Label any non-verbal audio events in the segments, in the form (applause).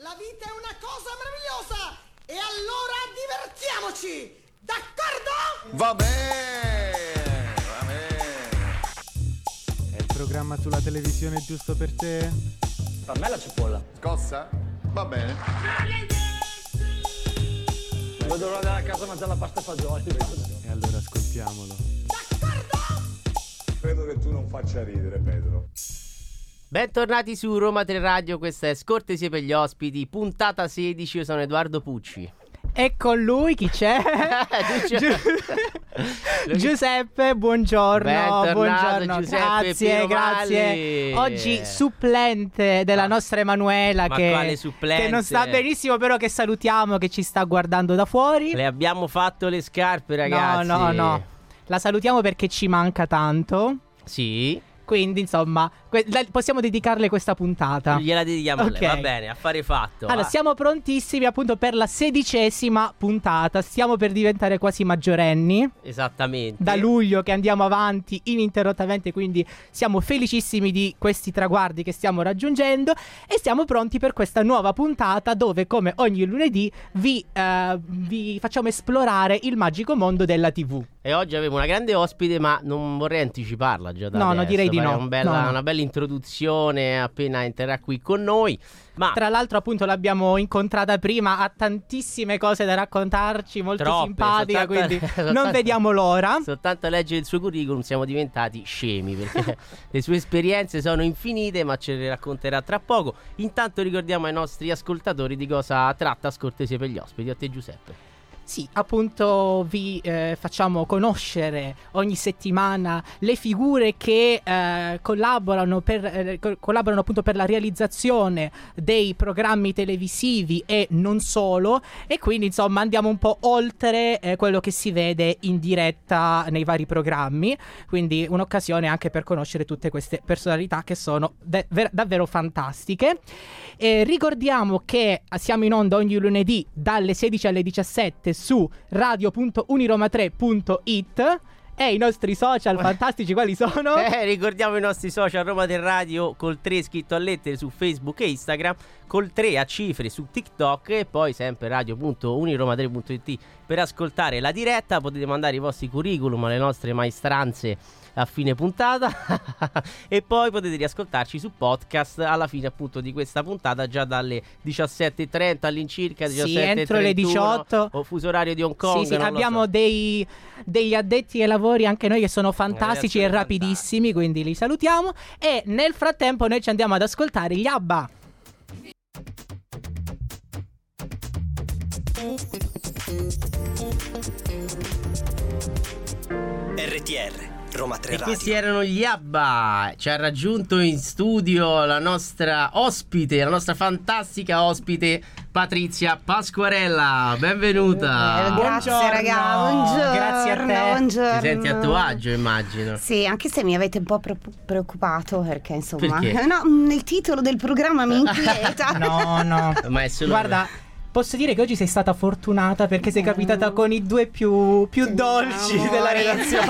La vita è una cosa meravigliosa! E allora divertiamoci! D'accordo? Va bene, va bene. È il programma sulla televisione giusto per te? Per me la cipolla. Scossa? Va bene. Vedo l'ora andare a casa a mangiare la pasta e fagioli. E allora ascoltiamolo. Credo che tu non faccia ridere, Pedro. Bentornati su Roma 3 Radio, questa è Scortesie per gli ospiti, puntata 16, io sono Edoardo Pucci. E con lui chi c'è? (laughs) Giu- Giuseppe, buongiorno. Buongiorno. Giuseppe grazie, Piero grazie. Valli. Oggi supplente della Ma- nostra Emanuela ma che, che non sta benissimo, però che salutiamo, che ci sta guardando da fuori. Le abbiamo fatto le scarpe ragazzi. No, no, no. La salutiamo perché ci manca tanto. Sì, Quindi, insomma, que- possiamo dedicarle questa puntata. gliela dedichiamo a Ok. lei, va bene, affare fatto. Allora, Ah, siamo prontissimi appunto per la sedicesima puntata. Stiamo per diventare quasi maggiorenni. Esattamente. da luglio che andiamo avanti ininterrottamente, quindi siamo felicissimi di questi traguardi che stiamo raggiungendo e siamo pronti per questa nuova puntata dove come ogni lunedì vi, eh, vi facciamo esplorare il magico mondo della TV. E oggi avevo una grande ospite, ma non vorrei anticiparla già da No, no, adesso, direi di no. un bella- No, no. Una bella introduzione appena entrerà qui con noi. Ma Tra l'altro appunto l'abbiamo incontrata prima, ha tantissime cose da raccontarci, molto Troppe, simpatica, soltanto- quindi (laughs) soltanto- non vediamo l'ora. Soltanto a leggere il suo curriculum siamo diventati scemi perché (laughs) le sue esperienze sono infinite, ma ce le racconterà tra poco. Intanto ricordiamo ai nostri ascoltatori di cosa tratta Scortesie per gli ospiti. A te, Giuseppe. Sì, appunto vi eh, facciamo conoscere ogni settimana le figure che eh, collaborano, per, eh, co- collaborano appunto per la realizzazione dei programmi televisivi e non solo e quindi insomma andiamo un po' oltre eh, quello che si vede in diretta nei vari programmi, quindi un'occasione anche per conoscere tutte queste personalità che sono de- ver- davvero fantastiche. E ricordiamo che siamo in onda ogni lunedì dalle 16 alle 17 su radio.uniroma3.it e i nostri social (laughs) fantastici quali sono? Eh, ricordiamo i nostri social Roma del Radio col 3 scritto a lettere su Facebook e Instagram, col 3 a cifre su TikTok e poi sempre radio.uniroma3.it per ascoltare la diretta. Potete mandare i vostri curriculum alle nostre maestranze a fine puntata (laughs) e poi potete riascoltarci su podcast alla fine appunto di questa puntata già dalle 17.30 all'incirca Sì, 17.31 entro le 18. o fuso orario di Hong Kong Sì, sì, abbiamo so. dei, degli addetti ai lavori anche noi che sono fantastici e rapidissimi, quindi li salutiamo. E nel frattempo noi ci andiamo ad ascoltare gli ABBA. RTR Roma 3 E Radio. questi erano gli Abba. Ci ha raggiunto in studio la nostra ospite, la nostra fantastica ospite Patrizia Pasquarella. Benvenuta. Eh, grazie Buongiorno. raga, buongiorno. Grazie a te. buongiorno. Ti senti a tuo agio, immagino. Sì, anche se mi avete un po' pre- preoccupato perché insomma, Perché? (laughs) no, il titolo del programma mi (laughs) inquieta. No, no. Ma è solo Guarda, posso dire che oggi sei stata fortunata perché sei capitata con i due più, più dolci amore. della redazione.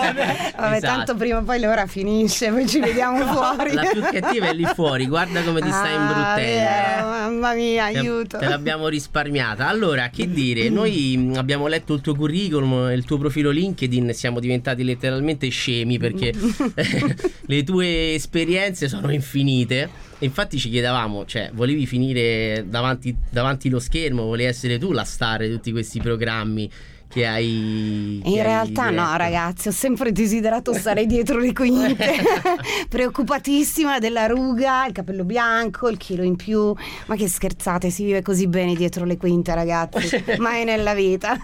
(laughs) Vabbè, Esatto. tanto prima o poi l'ora finisce, poi ci vediamo (laughs) fuori. la più cattiva è lì fuori. Guarda come ti stai Ah, imbruttendo. vero, mamma mia, Te- aiuto. Te l'abbiamo risparmiata. Allora, che dire, noi mh, abbiamo letto il tuo curriculum, il tuo profilo LinkedIn, siamo diventati letteralmente scemi perché (laughs) le tue esperienze sono infinite. Infatti ci chiedevamo, cioè, volevi finire davanti, davanti lo schermo, volevi essere tu la star di tutti questi programmi che hai... che In hai realtà no diretto. ragazzi, ho sempre desiderato stare dietro le quinte, (laughs) (laughs) preoccupatissima della ruga, il capello bianco, il chilo in più, ma che scherzate, si vive così bene dietro le quinte ragazzi, (laughs) mai nella vita,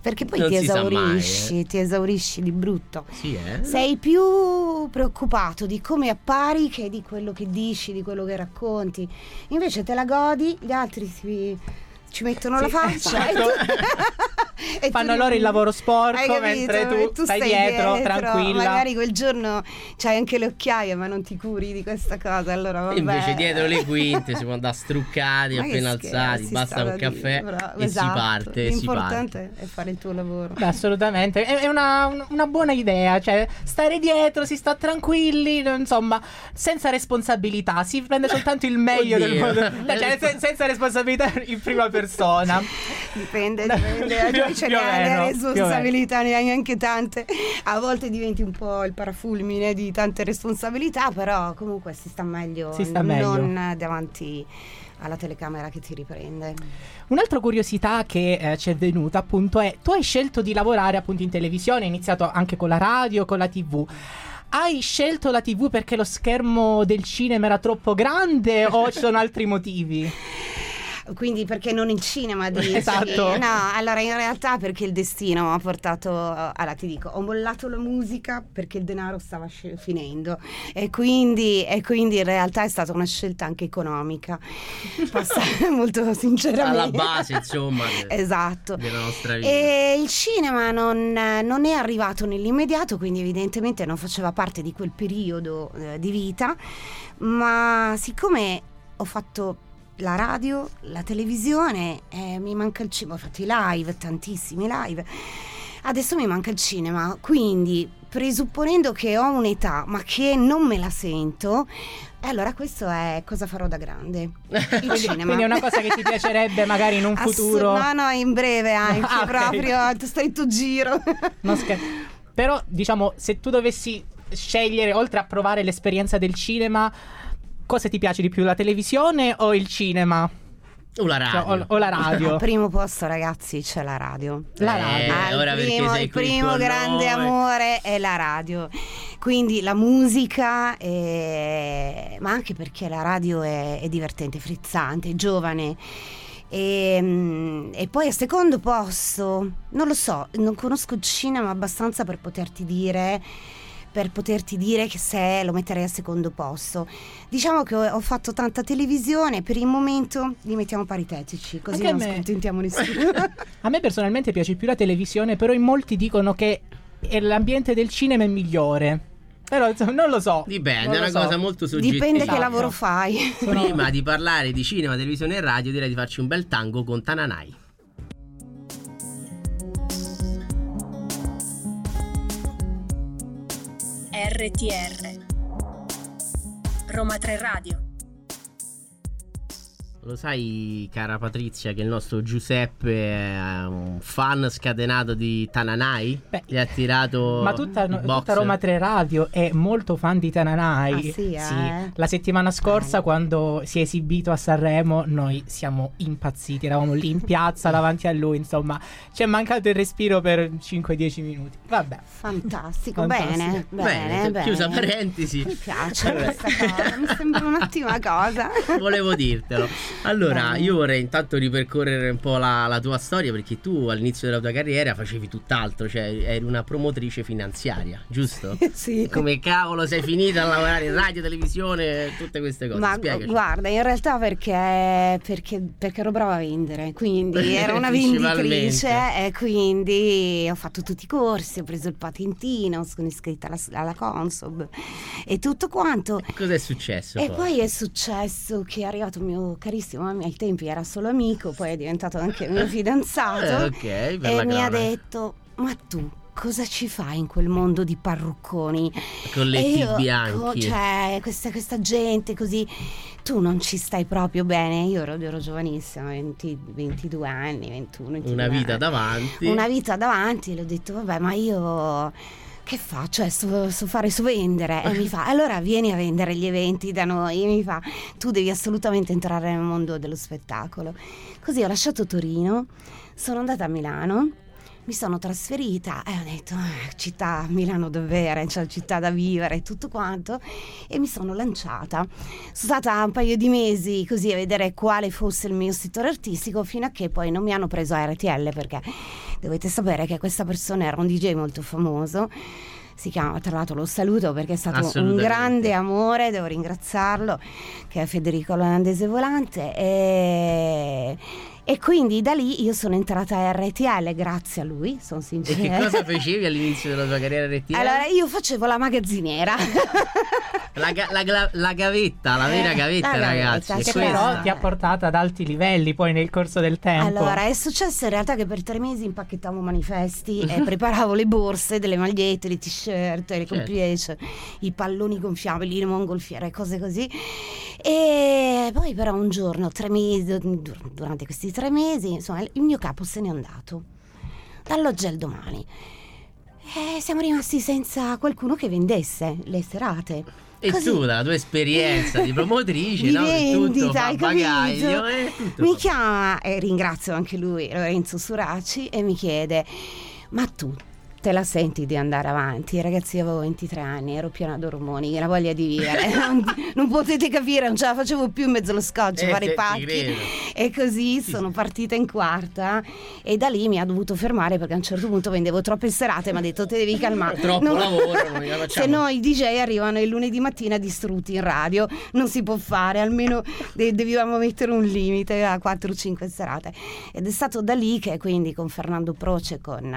perché poi Non ti sa mai, esaurisci, eh. ti esaurisci di brutto. Sì, eh? Sei più preoccupato di come appari che di quello che dici, di quello che racconti. Invece te la godi, gli altri si- ci mettono la Sì, faccia. (laughs) e esatto. tu- E fanno tu loro il lavoro sporco mentre tu, tu stai dietro, tranquilla. Magari quel giorno c'hai anche le occhiaie, ma non ti curi di questa cosa. Allora, vabbè. Invece dietro le quinte si può andare struccati, Ma appena alzati, basta sta un caffè però- e esatto. si parte. Si parte. L'importante è fare il tuo lavoro. Beh, assolutamente, è è una, un- una buona idea, cioè stare dietro, si sta tranquilli, insomma, senza responsabilità, si prende soltanto il meglio del mondo, cioè se- senza responsabilità in prima persona. (laughs) Dipende, No, (laughs) dipende. più- ce più le responsabilità, ne hai anche tante. A volte diventi un po' il parafulmine di tante responsabilità, però comunque si sta meglio Si sta meglio. non davanti alla telecamera che ti riprende. Un'altra curiosità che eh, ci è venuta appunto è tu hai scelto di lavorare appunto in televisione, hai iniziato anche con la radio, con la tv. Hai scelto la tv perché lo schermo del cinema era troppo grande o ci sono altri motivi? (laughs) Quindi perché non il cinema (laughs) dici? Esatto. No, allora in realtà perché il destino mi ha portato, allora ti dico, ho mollato la musica perché il denaro stava sc- finendo e quindi, e quindi in realtà è stata una scelta anche economica, (laughs) Passa- (laughs) molto sinceramente. Alla base, insomma, Esatto. della nostra vita. E il cinema non, non è arrivato nell'immediato, quindi evidentemente non faceva parte di quel periodo eh, di vita, ma siccome ho fatto la radio, la televisione, eh, mi manca il cinema, ho fatto i live, tantissimi live, adesso mi manca il cinema, quindi presupponendo che ho un'età ma che non me la sento, allora questo è cosa farò da grande, il cinema. Quindi è una cosa che ti piacerebbe magari in un (laughs) Assu- futuro. No, no, in breve anche, Ah, ok. proprio a stretto giro. Non scher- Però, diciamo, se tu dovessi scegliere, oltre a provare l'esperienza del cinema, cosa ti piace di più, la televisione o il cinema? O la Cioè, radio. o, o la radio? Al (laughs) primo posto, ragazzi, c'è la radio. La Eh, radio. Al ora perché primo, sei il primo grande noi. amore è la radio. Quindi la musica, eh, ma anche perché la radio è, è divertente, frizzante, è giovane. E, mm, e poi al secondo posto, non lo so, non conosco il cinema abbastanza per poterti dire per poterti dire che se lo metterei al secondo posto. Diciamo che ho, ho fatto tanta televisione, per il momento li mettiamo paritetici, così Anche a non me. scontentiamo (laughs) nessuno. A me personalmente piace più la televisione, però in molti dicono che l'ambiente del cinema è migliore. Però insomma, non lo so. Dipende, Non è lo una so. cosa molto soggettiva. Dipende Esatto. che lavoro fai. Prima di parlare di cinema, televisione e radio, direi di farci un bel tango con Tananai. RTR Roma 3 Radio Lo sai, cara Patrizia, che il nostro Giuseppe è un fan scatenato di Tananai? Beh, Gli ha tirato Ma tutta, tutta. Roma 3 Radio è molto fan di Tananai. Ah, sì, eh? La settimana scorsa, Bene. quando si è esibito a Sanremo, noi siamo impazziti. Eravamo lì in piazza davanti a lui. Insomma, ci è mancato il respiro per 5-10 minuti. Vabbè. Fantastico, Fantastico. bene, bene, Bene, bene. chiusa parentesi. Mi piace (laughs) questa cosa, mi sembra un'ottima cosa. Volevo dirtelo. Allora, Bene. io vorrei intanto ripercorrere un po' la, la tua storia perché tu all'inizio della tua carriera facevi tutt'altro, cioè eri una promotrice finanziaria, giusto? (laughs) sì. Come cavolo sei finita a lavorare in radio, televisione, tutte queste cose? Ma Spiegaci. guarda, in realtà perché, perché, perché ero brava a vendere, quindi (laughs) ero una venditrice e quindi ho fatto tutti i corsi, ho preso il patentino, sono iscritta alla, alla Consob e tutto quanto. Cos'è successo? E poi è successo che è arrivato il mio carissimo, ai tempi era solo amico, poi è diventato anche mio (laughs) fidanzato. Eh, ok, per e mi ha detto: Ma tu cosa ci fai in quel mondo di parrucconi? Con le T io, bianchi. cioè, questa, questa gente così, tu non ci stai proprio bene. Io ero, ero giovanissima, 20 22 anni, 21. 22 Una vita anni. davanti. Una vita davanti, e le ho detto, vabbè, ma io che faccio? Eh, so, so fare, so vendere. E mi fa, allora vieni a vendere gli eventi da noi. E mi fa, tu devi assolutamente entrare nel mondo dello spettacolo. Così ho lasciato Torino, sono andata a Milano. Mi sono trasferita e ho detto, "Ah, città, Milano dov'era, cioè città da vivere, tutto quanto, e mi sono lanciata. Sono stata un paio di mesi così a vedere quale fosse il mio settore artistico, fino a che poi non mi hanno preso a RTL, perché dovete sapere che questa persona era un DJ molto famoso. Si chiama, tra l'altro lo saluto perché è stato un grande amore, devo ringraziarlo, che è Federico Olandese Volante. E, E quindi da lì io sono entrata a RTL grazie a lui, sono E sincera. che cosa (laughs) facevi all'inizio della tua carriera RTL? Allora io facevo la magazziniera. (laughs) La, ga- la gla- la gavetta, la vera Eh, gavetta, la ragazzi. gavetta, Che però ti ha portato ad alti livelli poi nel corso del tempo. Allora, è successo in realtà che per tre mesi impacchettavo manifesti e (laughs) preparavo le borse, delle magliette, le t-shirt, le Certo. complice, i palloni gonfiabili, le mongolfiere, cose così. E poi però un giorno, tre mesi, dur- durante questi tre mesi, insomma, il mio capo se n'è andato dall'oggi al domani. E siamo rimasti senza qualcuno che vendesse le serate. E Così. tu, dalla tua esperienza di promotrice, Di no? Tutto vendita, hai bagaglio, eh, tutto Mi chiama e ringrazio anche lui, Lorenzo Suraci, e mi chiede: Ma tu te la senti di andare avanti? Ragazzi, io avevo 23 anni, ero piena d'ormoni, la voglia di vivere. non, (laughs) non potete capire, non ce la facevo più in mezzo allo scotch, Eh, fare i pacchi. E così sono partita in quarta e da lì mi ha dovuto fermare perché a un certo punto vendevo troppe serate, mi ha detto te devi calmare. Troppo Non- (laughs) lavoro, gliela Se no i DJ arrivano il lunedì mattina distrutti in radio, non si può fare, almeno de- dovevamo mettere un limite a 4-5 serate. Ed è stato da lì che quindi con Fernando Proce, con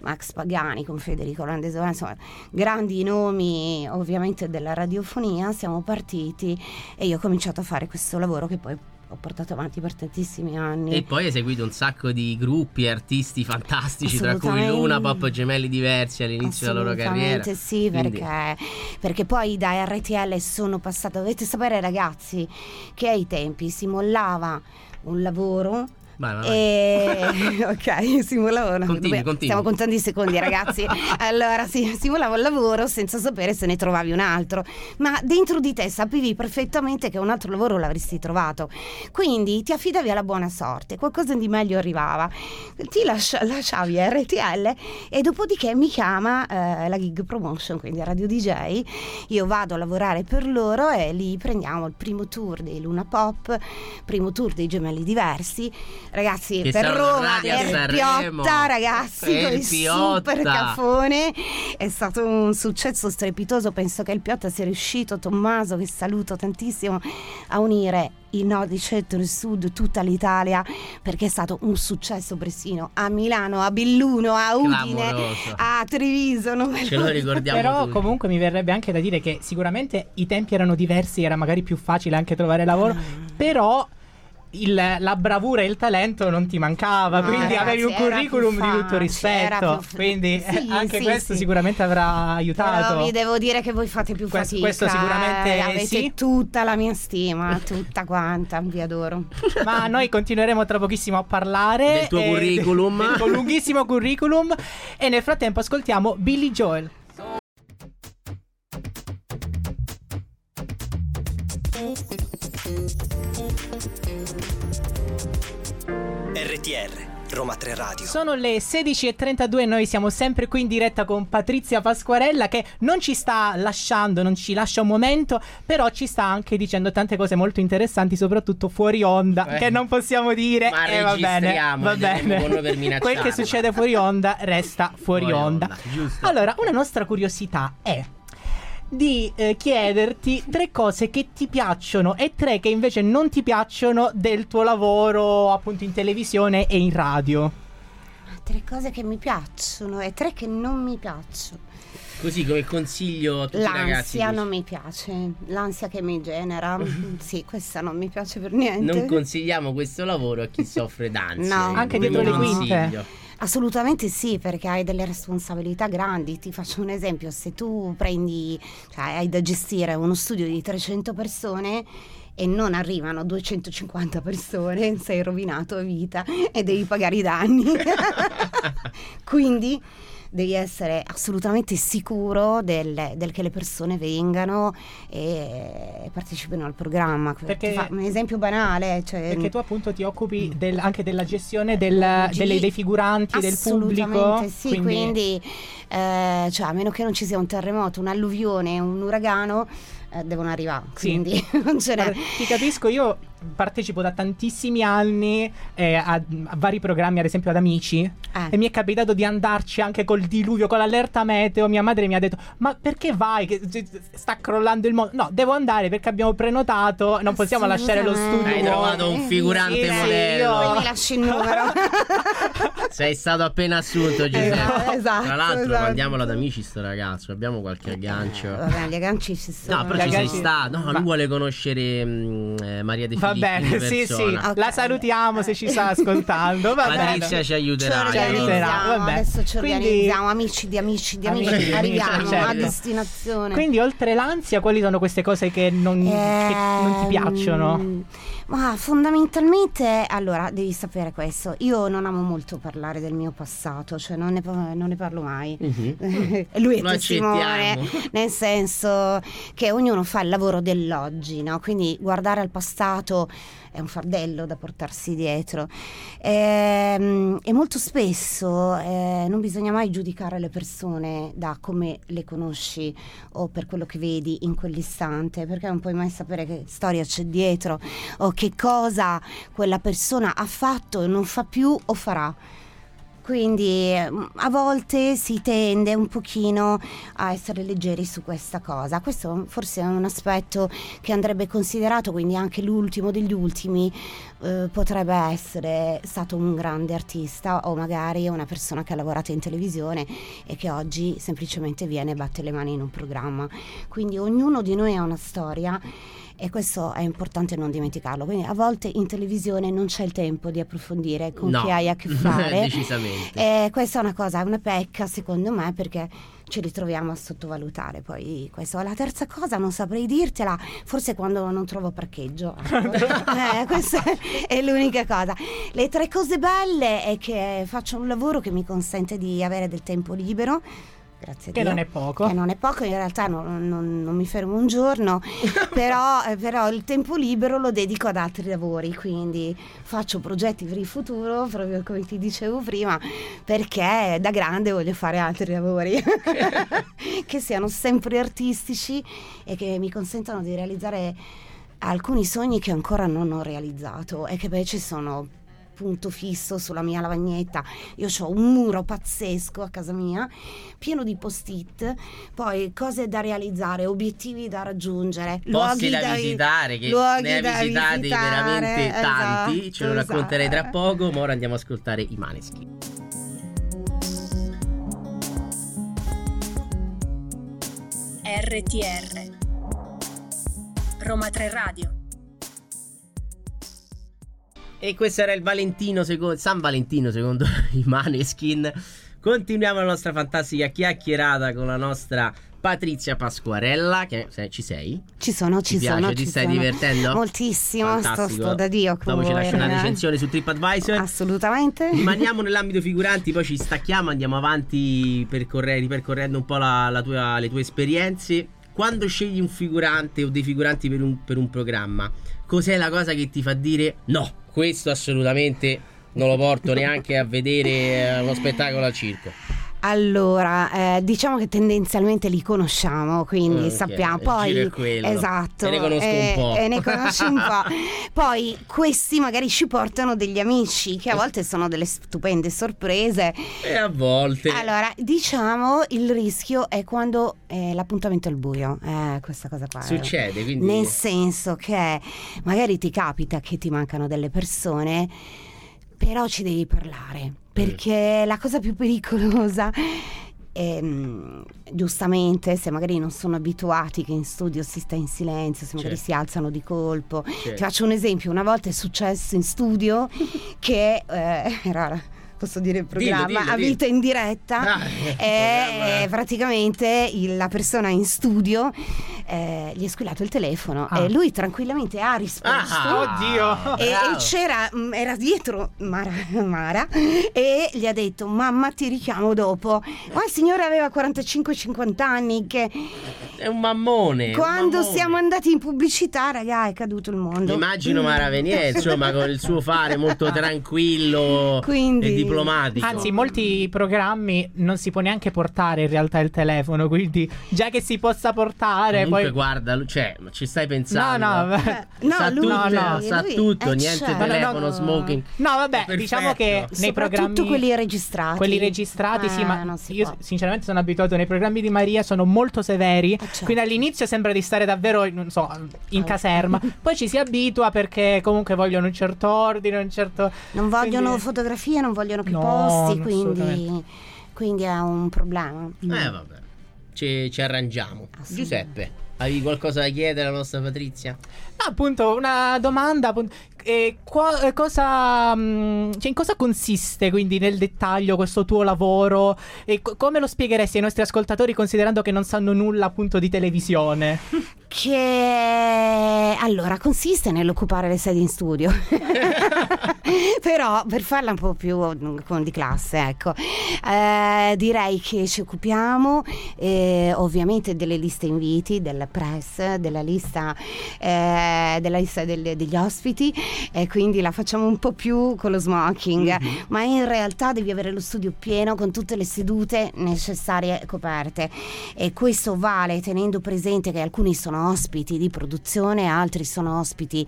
Max Pagani, con Federico Landesone, insomma, grandi nomi ovviamente della radiofonia, siamo partiti e io ho cominciato a fare questo lavoro che poi ho portato avanti per tantissimi anni. E poi hai seguito un sacco di gruppi e artisti fantastici, tra cui. Luna, Pop Gemelli diversi all'inizio della loro carriera. Assolutamente sì, perché, perché poi da RTL sono passata, dovete sapere ragazzi, che ai tempi si mollava un lavoro. Vai, vai. E (laughs) ok, si mollava un continui. Stiamo contando i secondi, ragazzi. (laughs) allora, si, si mollava un lavoro senza sapere se ne trovavi un altro. Ma dentro di te sapevi perfettamente che un altro lavoro l'avresti trovato. Quindi ti affidavi alla buona sorte, qualcosa di meglio arrivava. Ti lascia- lasciavi a RTL e dopodiché mi chiama eh, la gig promotion, quindi Radio DJ. Io vado a lavorare per loro e lì prendiamo il primo tour dei Luna Pop, primo tour dei Gemelli Diversi. Ragazzi, Che per Roma, er Sanremo. Piotta, ragazzi, Er con il Piotta. super cafone. È stato un successo strepitoso. Penso che il Piotta sia riuscito, Tommaso, che saluto tantissimo, a unire il nord, il centro, il sud, tutta l'Italia, perché è stato un successo pressino a Milano, a Belluno, a Udine, Clamoroso. a Treviso. non me Ce lo- ricordiamo Però tutti. comunque mi verrebbe anche da dire che sicuramente i tempi erano diversi, era magari più facile anche trovare lavoro, Ah. però il- la bravura e il talento non ti mancava, No, quindi ragazzi, avevi un curriculum di tutto rispetto, più- quindi (laughs) Sì, eh, anche sì, questo sì. sicuramente avrà aiutato. Però vi devo dire che voi fate più Questo- fatica. questo sicuramente eh, Avete sì. tutta la mia stima, tutta quanta, vi adoro. (laughs) Ma noi continueremo tra pochissimo a parlare Del tuo curriculum. del tuo lunghissimo curriculum e nel frattempo ascoltiamo Billy Joel. RTR, Roma 3 Radio. Sono le 16.32 e noi siamo sempre qui in diretta con Patrizia Pasquarella che non ci sta lasciando, non ci lascia un momento, però ci sta anche dicendo tante cose molto interessanti, soprattutto fuori onda, Eh. che non possiamo dire. Ma e va bene, registriamo, va bene. Quel che succede fuori onda resta fuori, Fuori onda. onda. Allora, una nostra curiosità è di eh, chiederti tre cose che ti piacciono e tre che invece non ti piacciono del tuo lavoro appunto in televisione e in radio. Tre cose che mi piacciono e tre che non mi piacciono. Così come consiglio a tutti i ragazzi. L'ansia non mi piace, l'ansia che mi genera, (laughs) sì, questa non mi piace per niente. Non consigliamo questo lavoro a chi soffre d'ansia. No. Anche dietro le consiglio. Assolutamente sì, perché hai delle responsabilità grandi. Ti faccio un esempio, se tu prendi, cioè hai da gestire uno studio di 300 persone e non arrivano 250 persone, sei rovinato a vita e devi pagare i danni. (laughs) Quindi devi essere assolutamente sicuro del, del che le persone vengano e partecipino al programma. Perché- fa un esempio banale, cioè, Perché tu appunto ti occupi del- anche della gestione del- Gi- delle- dei figuranti, del pubblico. Sì, quindi, eh, cioè, a meno che non ci sia un terremoto, un'alluvione, un uragano, eh, devono arrivare. Sì. Quindi (laughs) non ce n'è. Ti capisco, io partecipo da tantissimi anni eh, a, a vari programmi, ad esempio ad Amici. Eh. E mi è capitato di andarci anche col diluvio, con l'allerta meteo. Mia madre mi ha detto: Ma perché vai? Che sta crollando il mondo. No, devo andare perché abbiamo prenotato. Non possiamo lasciare lo studio. Hai trovato un figurante Sì, modello. Io- mi lasci il numero. (laughs) Sei stato appena assunto, Giuseppe. Esatto, esatto, Tra l'altro, esatto. mandiamolo ad amici, sto ragazzo. Abbiamo qualche aggancio. Vabbè, gli agganci ci sono. No, però ci sei Ragazzi- stato. No, lui vuole conoscere mm, eh, Maria De Va bene, sì, sì. persona. Ok. La salutiamo se ci sta ascoltando. Va Patrizia bene. ci Ci aiuterà. aiuterà, organizziamo, vabbè. adesso ci Quindi- organizziamo, amici di amici di amici, Amici di arriviamo certo. a destinazione. Quindi, oltre l'ansia, quali sono queste cose che non, che non ti Ehm, piacciono? Ma fondamentalmente, allora, devi sapere questo. Io non amo molto parlare del mio passato, cioè non ne, non ne parlo mai. Mhm. (laughs) Lui è testimone, (laughs) nel senso che ognuno fa il lavoro dell'oggi, no? Quindi guardare al passato è un fardello da portarsi dietro. Ehm, E, molto spesso eh, non bisogna mai giudicare le persone da come le conosci o per quello che vedi in quell'istante, perché non puoi mai sapere che storia c'è dietro o che cosa quella persona ha fatto, non fa più o farà. Quindi ehm, a volte si tende un pochino a essere leggeri su questa cosa. Questo forse è un aspetto che andrebbe considerato, quindi anche l'ultimo degli ultimi eh, potrebbe essere stato un grande artista o magari una persona che ha lavorato in televisione e che oggi semplicemente viene e batte le mani in un programma. Quindi ognuno di noi ha una storia e questo è importante non dimenticarlo. Quindi a volte in televisione non c'è il tempo di approfondire con No. chi hai a che fare. (laughs) Decisamente. E questa è una cosa, è una pecca secondo me perché ci ritroviamo a sottovalutare poi questo. La terza cosa non saprei dirtela, forse quando non trovo parcheggio. (laughs) Eh, questa è l'unica cosa. Le tre cose belle è che faccio un lavoro che mi consente di avere del tempo libero. Grazie a Che Dio. non è poco. Che non è poco, in realtà non, non- non mi fermo un giorno, (laughs) però, eh, però il tempo libero lo dedico ad altri lavori, quindi faccio progetti per il futuro, proprio come ti dicevo prima, perché da grande voglio fare altri lavori (laughs) che siano sempre artistici e che mi consentano di realizzare alcuni sogni che ancora non ho realizzato e che invece sono punto fisso sulla mia lavagnetta. Io ho un muro pazzesco a casa mia, pieno di post-it, poi cose da realizzare, obiettivi da raggiungere, Posti luoghi da visitare, che luoghi ne hai da visitati visitare, veramente tanti. Ce lo esatto, racconterai tra esatto. poco. Ma ora andiamo ad ascoltare i Maneskin. RTR Roma 3 Radio E questo era il Valentino secondo, San Valentino secondo (laughs) i Maneskin. Continuiamo la nostra fantastica chiacchierata con la nostra Patrizia Pasquarella. Che se, ci sei? Ci sono, ci Ti piace? sono. Ti ci stai sono. divertendo? Moltissimo, sto, Fantastico. sto da Dio Dopo ci voi, lasci una ragazzi. recensione su TripAdvisor. Assolutamente. Rimaniamo nell'ambito figuranti, poi ci stacchiamo, andiamo avanti percorre- ripercorrendo un po' la- la tua- le tue esperienze. Quando scegli un figurante o dei figuranti per un, per un programma, cos'è la cosa che ti fa dire no, questo assolutamente non lo porto neanche a vedere eh, uno spettacolo al circo? Allora, eh, diciamo che tendenzialmente li conosciamo, quindi Mm, ok, sappiamo. il Poi, giro è quello. esatto, E ne conosco un eh, po'. E ne conosci un po'. (laughs) Poi questi magari ci portano degli amici che a volte sono delle stupende sorprese. E a volte... Allora, diciamo il rischio è quando eh, l'appuntamento è al buio. Eh, questa cosa qua. Succede, quindi... Nel senso che magari ti capita che ti mancano delle persone, però ci devi parlare. Perché la cosa più pericolosa è, mm, giustamente, se magari non sono abituati che in studio si sta in silenzio, se magari Certo. si alzano di colpo. Certo. Ti faccio un esempio: una volta è successo in studio (laughs) che eh, era. Posso dire il Dillo, programma dillo, a dillo. vita in diretta Ah, e programma. eh, praticamente il- la persona in studio eh, gli è squillato il telefono Ah. e lui tranquillamente ha risposto Ah, Oddio. e, e c'era, mm, era dietro Mara, Mara e gli ha detto mamma ti richiamo dopo ma il signore aveva 45-50 anni che È un mammone. un quando mammone. siamo andati in pubblicità raga è caduto il mondo Immagino Mara Venier, insomma, con il suo fare molto tranquillo (laughs) Quindi- e diplomatico. Anzi, in molti programmi non si può neanche portare in realtà il telefono, quindi già che si possa portare, Non poi guarda, cioè, ma ci stai pensando? No, no. No, sa lui- tutto, no, sa lui- tutto, eh, niente certo. telefono, No, no, no. smoking. No, vabbè, diciamo che nei Soprattutto programmi quelli registrati. quelli registrati, sì, Eh, ma non si io può. sinceramente sono abituato nei programmi di Maria, sono molto severi. certo. Quindi all'inizio sembra di stare davvero, non so, in caserma. Poi ci si abitua perché comunque vogliono un certo ordine, un certo. Non vogliono quindi- fotografie, non vogliono più No, posti, quindi, quindi è un problema. Eh, vabbè. Ci, ci arrangiamo. Assolutamente. Giuseppe, hai qualcosa da chiedere alla nostra Patrizia? No, appunto, una domanda. appunto, eh, qua- eh, cosa, mh, cioè, in cosa consiste quindi nel dettaglio questo tuo lavoro? E co- come lo spiegheresti ai nostri ascoltatori considerando che non sanno nulla appunto di televisione? (laughs) Che allora consiste nell'occupare le sedi in studio, (laughs) però per farla un po' più di classe, ecco, eh, direi che ci occupiamo eh, ovviamente delle liste inviti, del press, della lista, eh, della lista del- degli ospiti, e quindi la facciamo un po' più con lo smoking, ma in realtà devi avere lo studio pieno con tutte le sedute necessarie coperte. E questo vale tenendo presente che alcuni sono ospiti di produzione, altri sono ospiti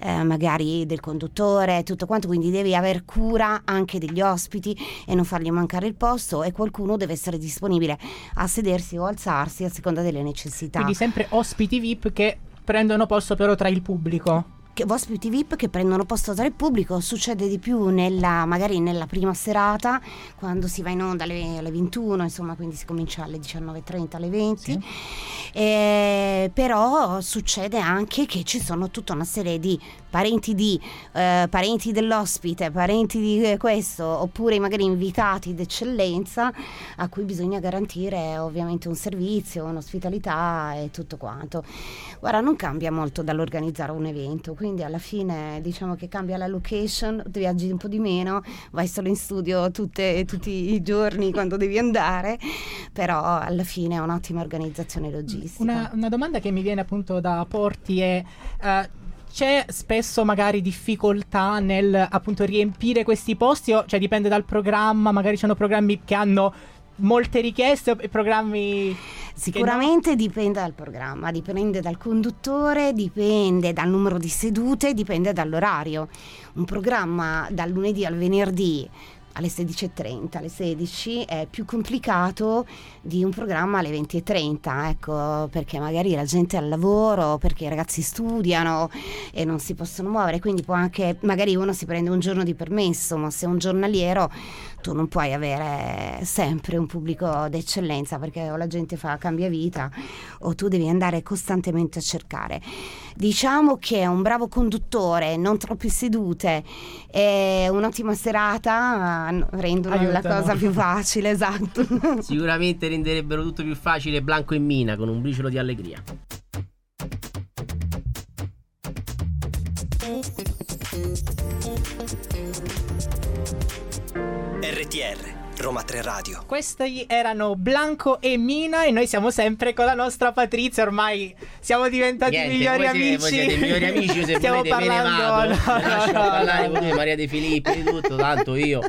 eh, magari del conduttore, tutto quanto, quindi devi aver cura anche degli ospiti e non fargli mancare il posto e qualcuno deve essere disponibile a sedersi o alzarsi a seconda delle necessità. Quindi sempre ospiti VIP che prendono posto però tra il pubblico. Che ospiti VIP che prendono posto tra il pubblico. Succede di più nella, magari nella prima serata quando si va in onda alle, alle 21 insomma quindi si comincia alle 19.30 alle 20 Eh, però succede anche che ci sono tutta una serie di parenti di eh, parenti dell'ospite parenti di eh, questo oppure magari invitati d'eccellenza a cui bisogna garantire ovviamente un servizio un'ospitalità e tutto quanto. Guarda non cambia molto dall'organizzare un evento quindi alla fine diciamo che cambia la location viaggi un po' di meno vai solo in studio tutte- tutti i giorni quando devi andare però alla fine è un'ottima organizzazione logistica. Una, una domanda che mi viene appunto da porti è... eh, c'è spesso magari difficoltà nel appunto riempire questi posti o cioè dipende dal programma, magari ci sono programmi che hanno molte richieste e programmi Sicuramente dipende dal programma, dipende dal conduttore, dipende dal numero di sedute, dipende dall'orario. Un programma dal lunedì al venerdì alle 16.30, alle 16 è più complicato di un programma alle 20.30, ecco, perché magari la gente è al lavoro, perché i ragazzi studiano e non si possono muovere, quindi può anche, magari uno si prende un giorno di permesso, ma se è un giornaliero tu non puoi avere sempre un pubblico d'eccellenza perché o la gente fa cambia vita o tu devi andare costantemente a cercare. Diciamo che un bravo conduttore, non troppe sedute e un'ottima serata rendono la Aiutano. cosa più facile, esatto. (laughs) Sicuramente renderebbero tutto più facile Blanco e Mina con un briciolo di allegria. RTR, Roma 3 Radio. Questi erano Blanco e Mina e noi siamo sempre con la nostra Patrizia, ormai siamo diventati Niente, migliori voi siete- amici. voi siete migliori amici, se (laughs) Stiamo volete me ne parlando, vado. no, no, no, parlare no. con voi, Maria De Filippi, di tutto, tanto io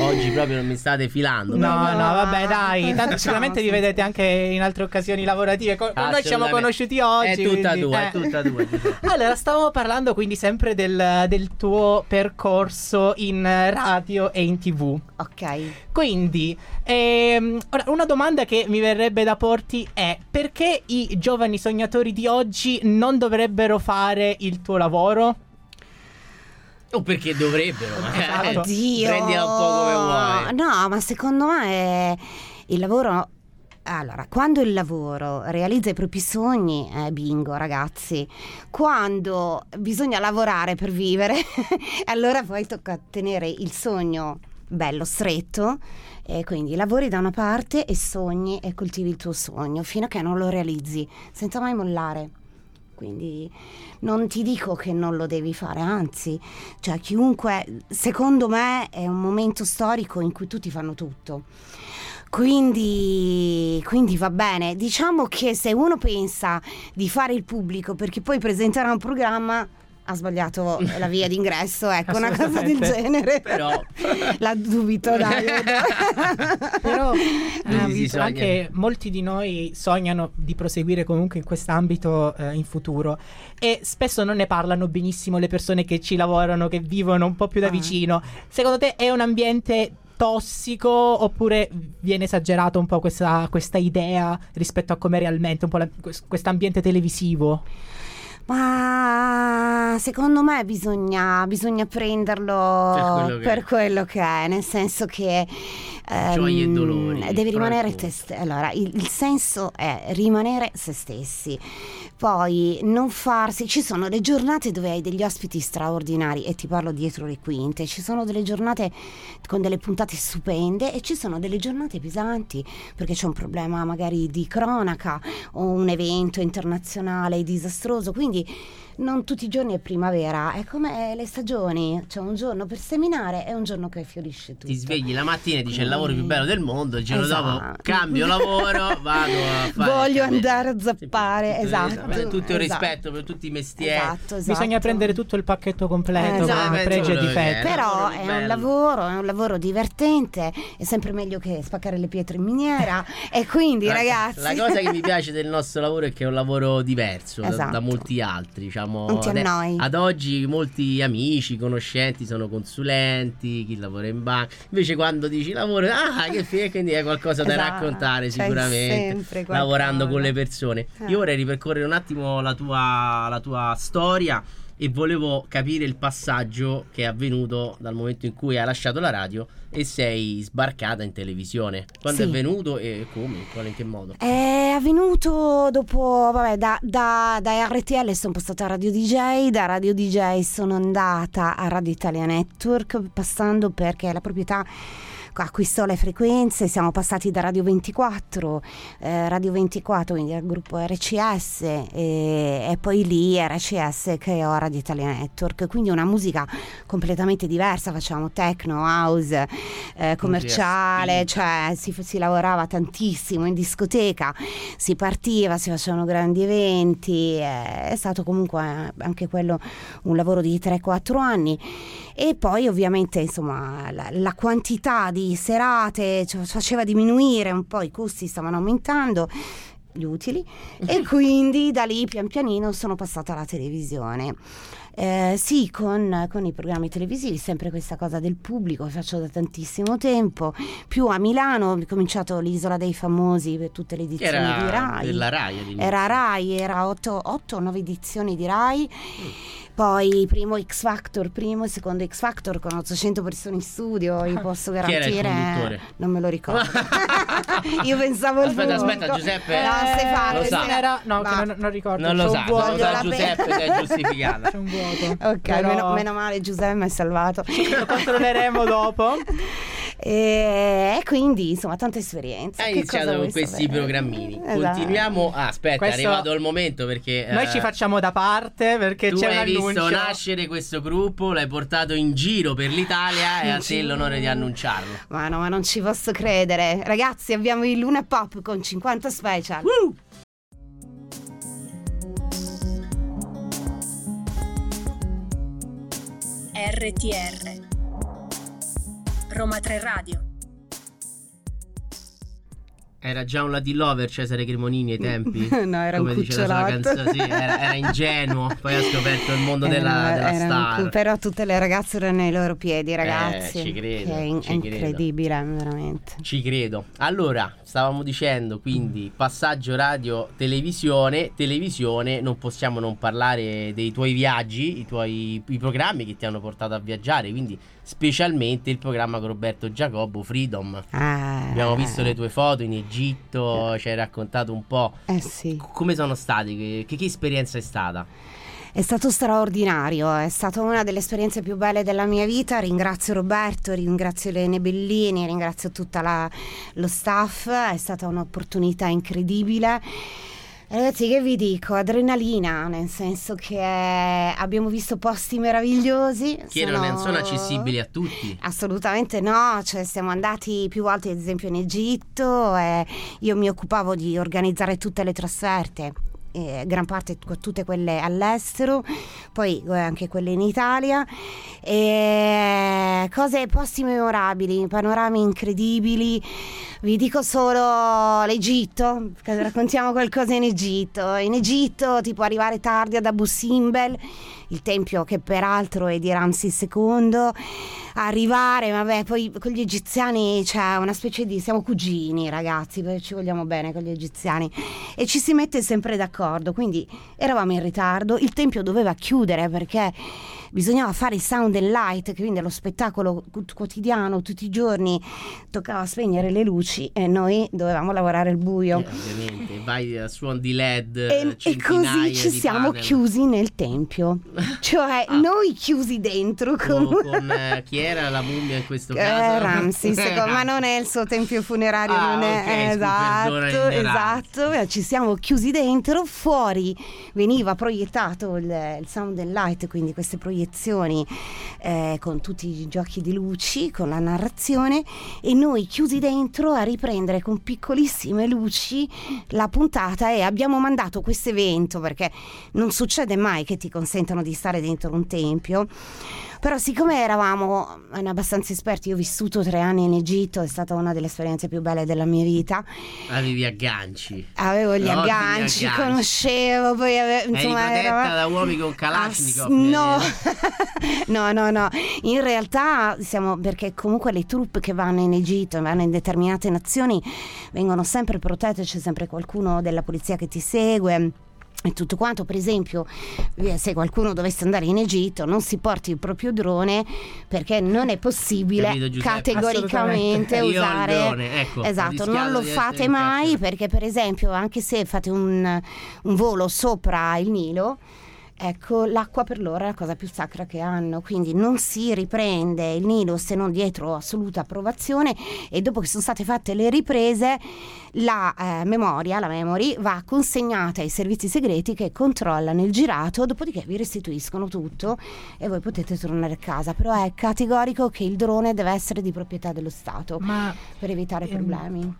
oggi proprio non mi state filando. No, proprio. no, vabbè, dai. Tanto sicuramente vi vedete anche in altre occasioni lavorative. Co- Noi ci siamo conosciuti oggi. È tutta quindi, tua, eh. è tutta tua. Giuseppe. (laughs) Allora, stavamo parlando quindi sempre del, del tuo percorso in radio e in tv. Ok. Quindi, ehm, ora, una domanda che mi verrebbe da porti è perché i giovani sognatori di oggi non dovrebbero fare il tuo lavoro? O perché dovrebbero, magari. Esatto. Oddio. Prendila un po' come vuoi. No, ma secondo me è il lavoro. Allora, quando il lavoro realizza i propri sogni, è bingo, ragazzi. Quando bisogna lavorare per vivere, (laughs) allora poi tocca tenere il sogno bello stretto. E quindi lavori da una parte e sogni e coltivi il tuo sogno fino a che non lo realizzi, senza mai mollare. Quindi non ti dico che non lo devi fare, anzi, cioè chiunque, secondo me è un momento storico in cui tutti fanno tutto. Quindi, quindi va bene. Diciamo che se uno pensa di fare il pubblico perché poi presenterà un programma, ha sbagliato la via d'ingresso, ecco, una cosa del genere. Però (laughs) La dubito, dai. (laughs) Però eh, sogna- anche molti di noi sognano di proseguire comunque in quest'ambito eh, in futuro e spesso non ne parlano benissimo le persone che ci lavorano, che vivono un po' più da Ah. vicino. Secondo te è un ambiente tossico oppure viene esagerato un po' questa, questa idea rispetto a come realmente un po' la- questo ambiente televisivo? Ma secondo me bisogna, bisogna prenderlo Per quello per quello che è, nel senso che ehm, Gioie e dolori, devi rimanere te stessi. Allora, il, il senso è rimanere se stessi. Poi non farsi, ci sono le giornate dove hai degli ospiti straordinari e ti parlo dietro le quinte, ci sono delle giornate con delle puntate stupende e ci sono delle giornate pesanti perché c'è un problema magari di cronaca o un evento internazionale disastroso, quindi non tutti i giorni è primavera, è come le stagioni, c'è un giorno per seminare e un giorno che fiorisce tutto. ti svegli la mattina e dici è il lavoro più bello del mondo, il giorno dopo Esatto. cambio lavoro, (laughs) vado a fare Voglio andare a zappare, Tutto- esatto. Beh, tutto il esatto. rispetto per tutti i mestieri. Esatto, esatto. Bisogna prendere tutto il pacchetto completo Esatto. con pregi e difetti. è. Però è un lavoro, è un lavoro divertente, è sempre meglio che spaccare le pietre in miniera (laughs) e quindi La- ragazzi... La cosa che mi piace del nostro lavoro è che è un lavoro diverso da- da, Esatto. molti altri. Diciamo, Non ti Ade- annoi. Ad oggi molti amici, conoscenti sono consulenti, chi lavora in banca. Invece quando dici lavoro, ah, che figo, quindi hai qualcosa da Esatto, raccontare c'hai sicuramente. Lavorando con le persone. Eh. Io vorrei ripercorrere un attimo la tua, la tua storia. E volevo capire il passaggio che è avvenuto dal momento in cui hai lasciato la radio e sei sbarcata in televisione. Quando Sì. è venuto e come? In quale in che modo? È avvenuto dopo, vabbè, da, da, da RTL sono passata a Radio DJ, da Radio DJ sono andata a Radio Italia Network, passando perché la proprietà acquistò le frequenze, siamo passati da Radio 24, eh, Radio 24 quindi al gruppo RCS e, e poi lì RCS creò Radio Italia Network, quindi una musica completamente diversa, facevamo techno, house, eh, commerciale, cioè si, si lavorava tantissimo in discoteca, si partiva, si facevano grandi eventi, eh, è stato comunque anche quello un lavoro di 3-4 anni e poi ovviamente insomma la, la quantità di serate cioè, faceva diminuire un po', i costi stavano aumentando gli utili e (laughs) quindi da lì pian pianino sono passata alla televisione. Eh, sì, con, con i programmi televisivi, sempre questa cosa del pubblico che faccio da tantissimo tempo. Più a Milano ho cominciato l'Isola dei Famosi per tutte le edizioni Era di Rai. Rai. Era Rai, era 8 o 9 edizioni di Rai. Poi primo X Factor, primo e secondo X Factor con 800 persone in studio, vi (laughs) posso garantire. Non me lo ricordo. (laughs) Io pensavo Aspetta, aspetta, Giuseppe. No, Stefano, Lo sa. Era, no, Ma- che non, non ricordo. Non lo c'è sa, lo vuoto. voglio sa Giuseppe pe- che è (laughs) giustificata. C'è un vuoto. Ok, Però meno, meno male Giuseppe mi hai salvato. Lo controlleremo dopo. E, quindi insomma tante esperienze. Hai Che iniziato con questi sapere? programmini. Esatto. Continuiamo. Ah, aspetta, Questo- è arrivato il momento perché. Noi eh, ci facciamo da parte perché Tu c'è un hai visto nascere questo gruppo, l'hai portato in giro per l'Italia e a te l'onore di annunciarlo. Ma no, ma non ci posso credere. Ragazzi, abbiamo il Luna Pop con 50 special. RTR Roma 3 Radio Era già un Latin lover Cesare Cremonini ai tempi? (laughs) No, era un Come sua cucciolato. canzone, sì, era, era (laughs) ingenuo. Poi ha scoperto il mondo Era- della, della era un star. cu- però tutte le ragazze erano ai loro piedi, ragazzi. Eh, ci credo, è, in- ci è credo. incredibile, veramente. Ci credo. Allora, stavamo dicendo quindi passaggio radio televisione, televisione, non possiamo non parlare dei tuoi viaggi, i tuoi i programmi che ti hanno portato a viaggiare, quindi specialmente il programma con Roberto Giacobbo Freedom. Ah, Abbiamo visto le tue foto in Egitto, ci hai raccontato un po' Eh sì. c- come sono stati, che, che- che esperienza è stata? È stato straordinario, è stata una delle esperienze più belle della mia vita. Ringrazio Roberto, ringrazio Elene Bellini, ringrazio tutto lo staff, è stata un'opportunità incredibile. Ragazzi, che vi dico? Adrenalina, nel senso che abbiamo visto posti meravigliosi. Che non sono- sono accessibili a tutti. Assolutamente no, cioè siamo andati più volte ad esempio in Egitto e io mi occupavo di organizzare tutte le trasferte eh, gran parte tutte quelle all'estero, poi eh, anche quelle in Italia. E cose, posti memorabili, panorami incredibili. Vi dico solo l'Egitto, raccontiamo qualcosa in Egitto. In Egitto, tipo arrivare tardi ad Abu Simbel, il tempio che peraltro è di Ramses II, arrivare, vabbè, poi con gli egiziani c'è una specie di siamo cugini, ragazzi, ci vogliamo bene con gli egiziani. E ci si mette sempre d'accordo, quindi eravamo in ritardo, il tempio doveva chiudere perché bisognava fare il sound and light, quindi lo spettacolo quotidiano tutti i giorni toccava spegnere le luci e noi dovevamo lavorare al buio. Eh, ovviamente, vai a suon di LED. E, e così ci siamo panel. chiusi nel tempio, (laughs) cioè Ah. noi chiusi dentro con, Con, con, eh, chi era la mummia in questo Eh, caso? Ramses, (laughs) Eh, ma non è il suo tempio funerario, Ah, non è ok, scusa, esatto, esatto. Ci siamo chiusi dentro, fuori veniva proiettato il, il sound and light, quindi queste proiezioni eh, con tutti i giochi di luci, con la narrazione, e noi chiusi dentro a riprendere con piccolissime luci la puntata e abbiamo mandato questo evento perché non succede mai che ti consentano di stare dentro un tempio. Però siccome eravamo eh, abbastanza esperti, io ho vissuto tre anni in Egitto, è stata una delle esperienze più belle della mia vita. Avevi agganci. Avevo gli Ottimi agganci, agganci. conoscevo, poi ave- Eri insomma protetta eravamo- da uomini con Kalashnikov. no. (laughs) no, no, no. In realtà siamo perché comunque le truppe che vanno in Egitto, vanno in determinate nazioni, vengono sempre protette, c'è sempre qualcuno della polizia che ti segue. E tutto quanto, per esempio, eh, se qualcuno dovesse andare in Egitto, non si porti il proprio drone perché non è possibile Capito, categoricamente il usare. drone, ecco, esatto, non lo fate mai perché, per esempio, anche se fate un, un volo sopra il Nilo, Ecco, l'acqua per loro è la cosa più sacra che hanno, quindi non si riprende il Nilo se non dietro assoluta approvazione e dopo che sono state fatte le riprese la eh, memoria, la memory, va consegnata ai servizi segreti che controllano il girato, dopodiché vi restituiscono tutto e voi potete tornare a casa, però è categorico che il drone deve essere di proprietà dello Stato Ma per evitare ehm, problemi.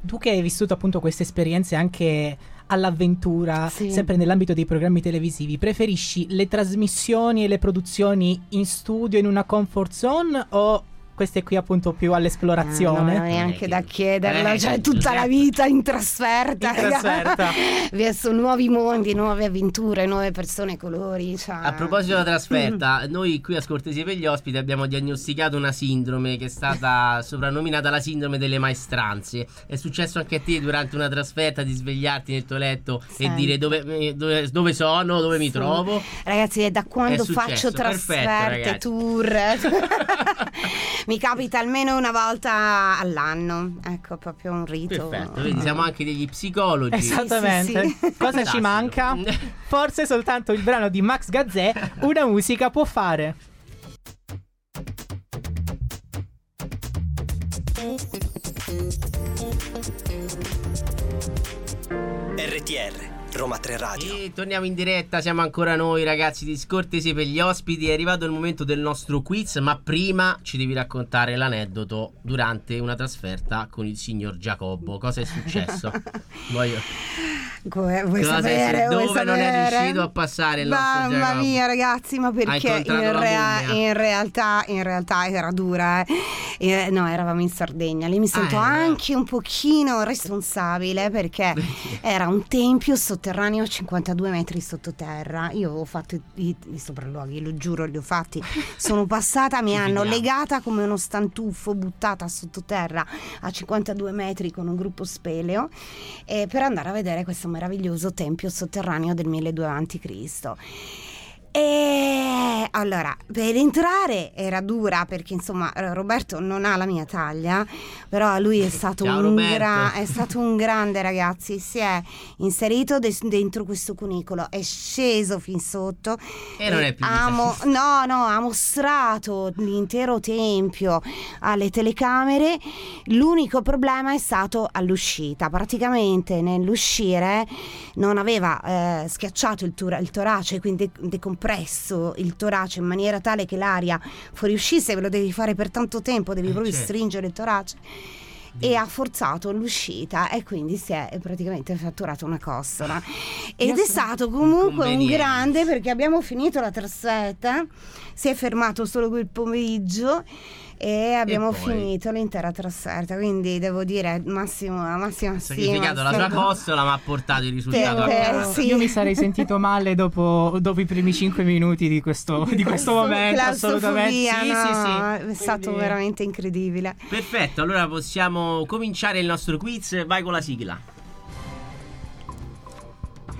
tu che hai vissuto appunto queste esperienze anche all'avventura, Sì. sempre nell'ambito dei programmi televisivi, preferisci le trasmissioni e le produzioni in studio in una comfort zone o queste qui appunto più Eh, all'esplorazione? non è neanche Eh, da chiederlo, eh, cioè che tutta la Giuseppe- vita in trasferta, In trasferta. (laughs) verso nuovi mondi, nuove avventure, nuove persone, colori. Cioè... A proposito della trasferta, noi qui a Scortesia per gli ospiti abbiamo diagnosticato una sindrome che è stata (laughs) soprannominata la sindrome delle maestranze. È successo anche a te durante una trasferta di svegliarti nel tuo letto Sì. e dire dove, eh, dove- dove sono, dove mi Sì. trovo? Ragazzi, è da quando È faccio perfetto, trasferte, ragazzi. tour, (laughs) mi capita almeno una volta all'anno. Ecco, proprio un rito. Perfetto, vedi, siamo anche degli psicologi. Esattamente. Sì, sì, sì. Cosa ci manca? Forse soltanto il brano di Max Gazzè, una musica può fare. RTR, Roma 3 Radio. E torniamo in diretta, siamo ancora noi ragazzi di Scortesi per gli ospiti, è arrivato il momento del nostro quiz, ma prima ci devi raccontare l'aneddoto durante una trasferta con il signor Giacobbo. Cosa è successo? (laughs) Voglio... Come, vuoi Cosa è sapere? vuoi dove non è sapere? riuscito a passare il nostro Mamma mia, ragazzi, ma perché in, rea- in realtà, in realtà era dura. eh. Eh, no, eravamo in Sardegna. Lì mi sento Ah, eh. anche un pochino responsabile perché (laughs) era un tempio sotterraneo a 52 metri sottoterra. Io ho fatto i, i sopralluoghi, lo giuro, li ho fatti. (laughs) Sono passata, mi hanno legata come uno stantufo, buttata sottoterra a 52 metri con un gruppo speleo eh, per andare a vedere questo meraviglioso tempio sotterraneo del 1200 a.C. E allora, per entrare era dura perché insomma eh, Roberto non ha la mia taglia, però lui è stato, Ciao, un, gra- è stato un grande ragazzi, si è inserito de- dentro questo cunicolo, è sceso fin sotto E non è più ha mo- disabile. no, no, ha mostrato l'intero tempio alle telecamere. L'unico problema è stato all'uscita. Praticamente nell'uscire non aveva eh, schiacciato il, tora- il torace, quindi decompresso il torace in maniera tale che l'aria fuoriuscisse. Ve lo devi fare per tanto tempo, devi Eh, proprio certo. stringere il torace. e ha forzato l'uscita e quindi si è praticamente fatturato una costola. Ed è stato comunque un grande perché abbiamo finito la trasferta, si è fermato solo quel pomeriggio e abbiamo poi? finito l'intera trasferta, quindi devo dire massimo, massima Sacrificato stima. la sua costola, ma ha portato il risultato a Eh, casa. sì. Io mi sarei (laughs) sentito male dopo, dopo i primi 5 minuti di questo, di questo momento. Assolutamente. Sì, no, sì, sì. È stato Quindi- veramente incredibile. Perfetto, allora possiamo cominciare il nostro quiz. Vai con la sigla.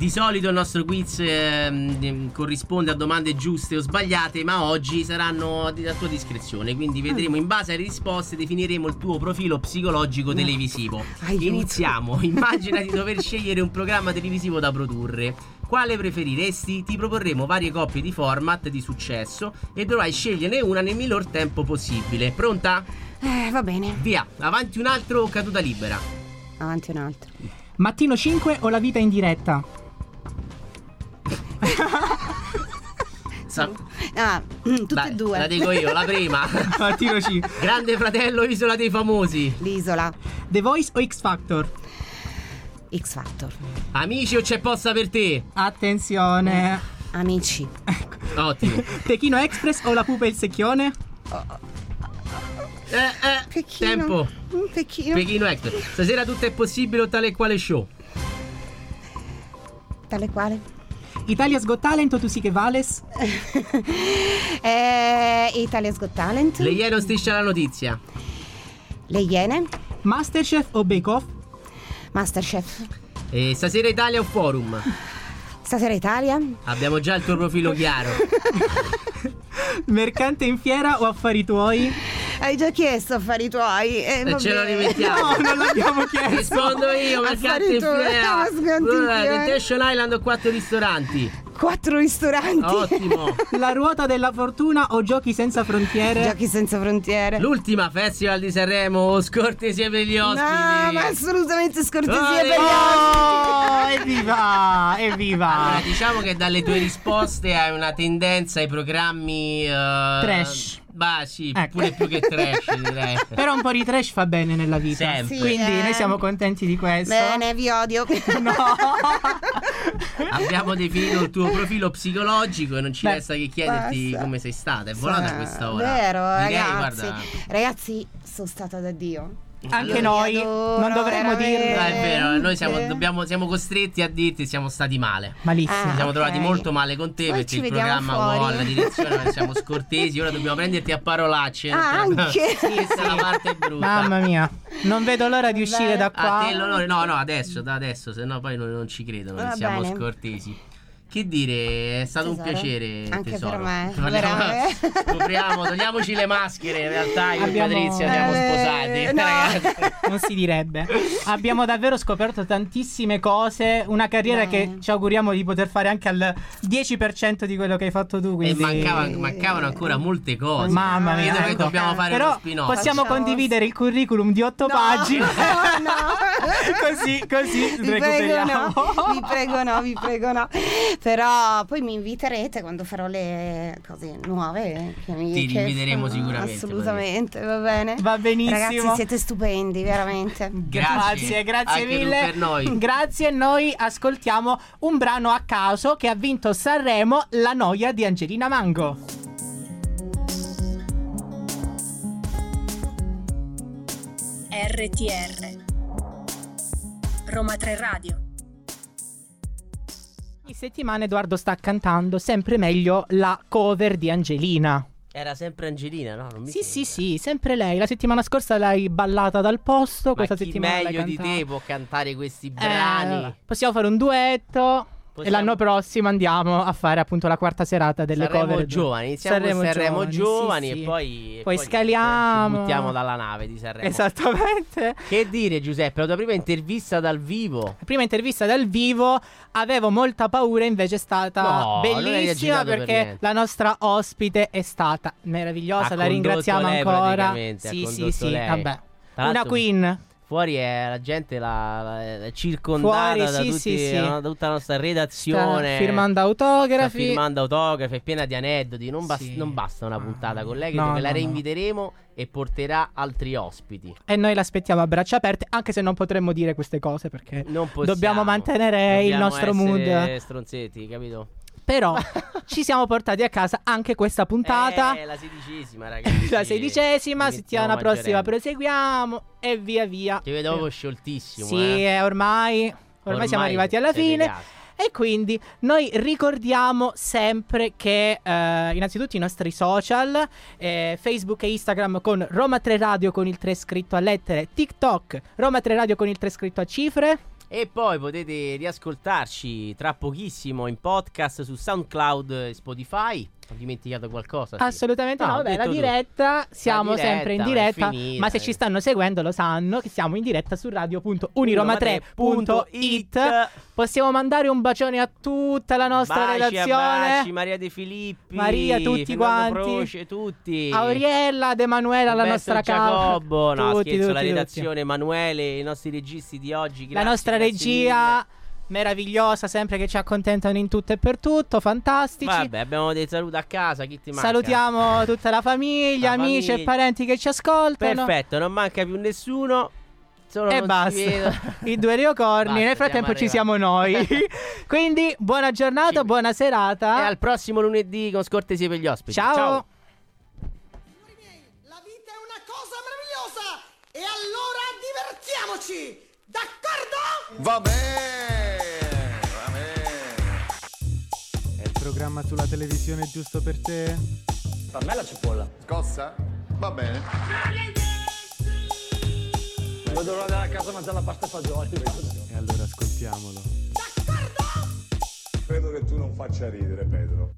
Di solito il nostro quiz ehm, corrisponde a domande giuste o sbagliate, ma oggi saranno a tua discrezione. Quindi vedremo in base alle risposte definiremo il tuo profilo psicologico televisivo. (laughs) Iniziamo. Immagina di dover (laughs) scegliere un programma televisivo da produrre. Quale preferiresti? Ti proporremo varie coppie di format di successo e dovrai sceglierne una nel miglior tempo possibile. Pronta? Eh, va bene, Via, avanti un altro o caduta libera. avanti un altro. Mattino 5 o la vita in diretta? Sa- Ah, mm, (clears throat) tutte Dai, e due. La dico io, la prima. (laughs) Mattino 5. Grande fratello, isola dei famosi. L'isola, The Voice o X Factor? X Factor, Amici o c'è posta per te? Attenzione. amici, Ottimo. (laughs) Pechino Express o la pupa e il secchione? Eh, eh, Pechino. tempo. Un pechino. Pechino Express. Stasera tutto è possibile o tale e quale show? Tale quale? Italia's Got Talent o Tu sì che vales? (laughs) eh, Italia's Got Talent. Le iene o striscia la notizia? Le Iene. Masterchef o Bake Off? Masterchef. E stasera Italia o forum? Stasera Italia. Abbiamo già il tuo profilo chiaro. (laughs) Mercante in fiera o affari tuoi? Hai già chiesto affari tuoi. Eh, E va ce lo rimettiamo. No, non l'abbiamo chiesto. (laughs) Rispondo io, mercante Eh, fiera. Temptation Island o quattro ristoranti? Quattro ristoranti. Ottimo. (laughs) La ruota della fortuna o giochi senza frontiere? Giochi senza frontiere. L'ultima festival di Sanremo scortesia per gli No, ospiti? ma assolutamente scortesia Olè! per gli Oh, ospiti. evviva! Evviva! Allora, diciamo che dalle tue risposte hai una tendenza ai programmi eh, Trash. Bah, sì, Ecco. pure più che trash, direi. (laughs) Però un po' di trash fa bene nella vita. Sempre. Sì, Quindi eh. noi siamo contenti di questo. Bene, vi odio. (laughs) No. (laughs) Abbiamo definito il tuo profilo psicologico e non ci Beh, resta che chiederti basta. come sei stata. È volata Sì, questa ora. Vero, Direi, ragazzi. guarda, Ragazzi, sono stata da Dio. Anche Io noi non dovremmo dirlo. Ah, è vero, noi siamo, dobbiamo- siamo costretti a dirti siamo stati male. Malissimo. Ah. Ci siamo ok. trovati molto male con te Poi perché il programma fuori. vuole la direzione, noi siamo scortesi, ora dobbiamo prenderti a parolacce. Ah, anche? (laughs) Sì, questa è la parte brutta. Mamma mia. Non vedo l'ora di uscire da qua. A te l'onore, no, no, adesso, da adesso, se no poi non, non ci credono siamo bene. scortesi. Che dire, è stato un Tesoro, piacere. anche tesoro. per me, Parliamo-. (laughs) Scopriamo, togliamoci le maschere. In realtà, io Abbiamo- e Patrizia siamo Eh, sposati. no. (laughs) (laughs) Non si direbbe. Abbiamo davvero scoperto tantissime cose. Una carriera Bene. che ci auguriamo di poter fare anche al 10% di quello che hai fatto tu. E Quindi... mancava- mancavano ancora molte cose. Mamma mia. Che ecco. dobbiamo fare Però possiamo Facciamo- condividere il curriculum di otto pagine. No, no. così, così Vi prego no, vi prego no, vi prego no. Però poi mi inviterete quando farò le cose nuove. Che mi, Ti inviteremo sicuramente, Assolutamente, va bene. Va benissimo. Ragazzi, siete stupendi, veramente. (laughs) Grazie, grazie Anche tu mille. per noi. Grazie, noi ascoltiamo un brano a caso che ha vinto Sanremo, La noia di Angelina Mango. RTR Roma 3 Radio settimana Edoardo sta cantando sempre meglio la cover di Angelina. Era sempre Angelina, no? Sì, sembra. sì, sì, sempre lei. La settimana scorsa l'hai ballata dal posto, Ma questa chi settimana meglio di te può cantare questi Eh, brani? possiamo fare un duetto. E Possiamo- l'anno prossimo andiamo a fare appunto la quarta serata delle Sanremo cover. giovani, iniziamo con Sanremo giovani, sì, sì. e poi, Poi ci- scaliamo. Ci buttiamo dalla nave di Sanremo. Esattamente. Che dire Giuseppe, la tua prima intervista dal vivo. La prima intervista dal vivo avevo molta paura, invece è stata No, bellissima per perché niente. la nostra ospite è stata meravigliosa, Ha la ringraziamo ancora. Sì, sì, sì, vabbè. Una queen. Fuori è la gente la, la- è circondata Fuori, da, sì, tutti, sì, no, da tutta la nostra Sta redazione. firmando Sta autografi. firmando autografi, è piena di aneddoti. Non, bas- Sì. non basta una puntata con lei, No, perché la no, no. reinviteremo e porterà altri ospiti. E noi l'aspettiamo a braccia aperte, anche se non potremmo dire queste cose perché Non possiamo. dobbiamo mantenere il Dobbiamo nostro essere mood. stronzetti, capito? Però (laughs) ci siamo portati a casa anche questa puntata. Eh, la sedicesima, ragazzi. (laughs) La sedicesima, settimana prossima proseguiamo e via via. Ti vedo proprio scioltissimo. Sì, eh. eh, ormai, ormai, siamo arrivati alla fine. gatti. E quindi noi ricordiamo sempre che eh, innanzitutto i nostri social, eh, Facebook e Instagram con Roma 3 Radio con il 3 scritto a lettere, TikTok Roma 3 Radio con il 3 scritto a cifre. E poi potete riascoltarci tra pochissimo in podcast su SoundCloud e Spotify. Ho dimenticato qualcosa? sì. Assolutamente no, No, vabbè, la diretta, siamo diretta, sempre in diretta, finita, ma se eh. ci stanno seguendo lo sanno che siamo in diretta su radio.uniroma3.it. Possiamo mandare un bacione a tutta la nostra Baci, redazione. abbracci, Maria De Filippi, Maria, tutti Fernando quanti. Croce, tutti. Auriella, Ad Emanuela, la nostra capa. Giacobbo, no, Tutti, scherzo, tutti, la tutti. redazione, Emanuele, i nostri registi di oggi. La nostra regia meravigliosa, sempre che ci accontentano in tutto e per tutto, fantastici. Vabbè, abbiamo dei saluti a casa, chi ti manca? Salutiamo (laughs) tutta la famiglia, La amici e famiglia. parenti che ci ascoltano. Perfetto, non manca più nessuno. Solo E basta. (laughs) I due riocorni. Basta, Nel frattempo ci siamo noi. (laughs) Quindi buona giornata, Ci- buona E serata. al prossimo lunedì con scortesie per gli ospiti. Ciao. Ciao. Signori miei, la vita è una cosa meravigliosa! E allora divertiamoci! D'accordo? Va bene, programma sulla televisione giusto per te? Per me la cipolla. Scossa? Va bene. Non vedo l'ora di andare a casa a mangiare la pasta e fagioli. E allora ascoltiamolo. D'accordo? Credo che tu non faccia ridere, Pedro.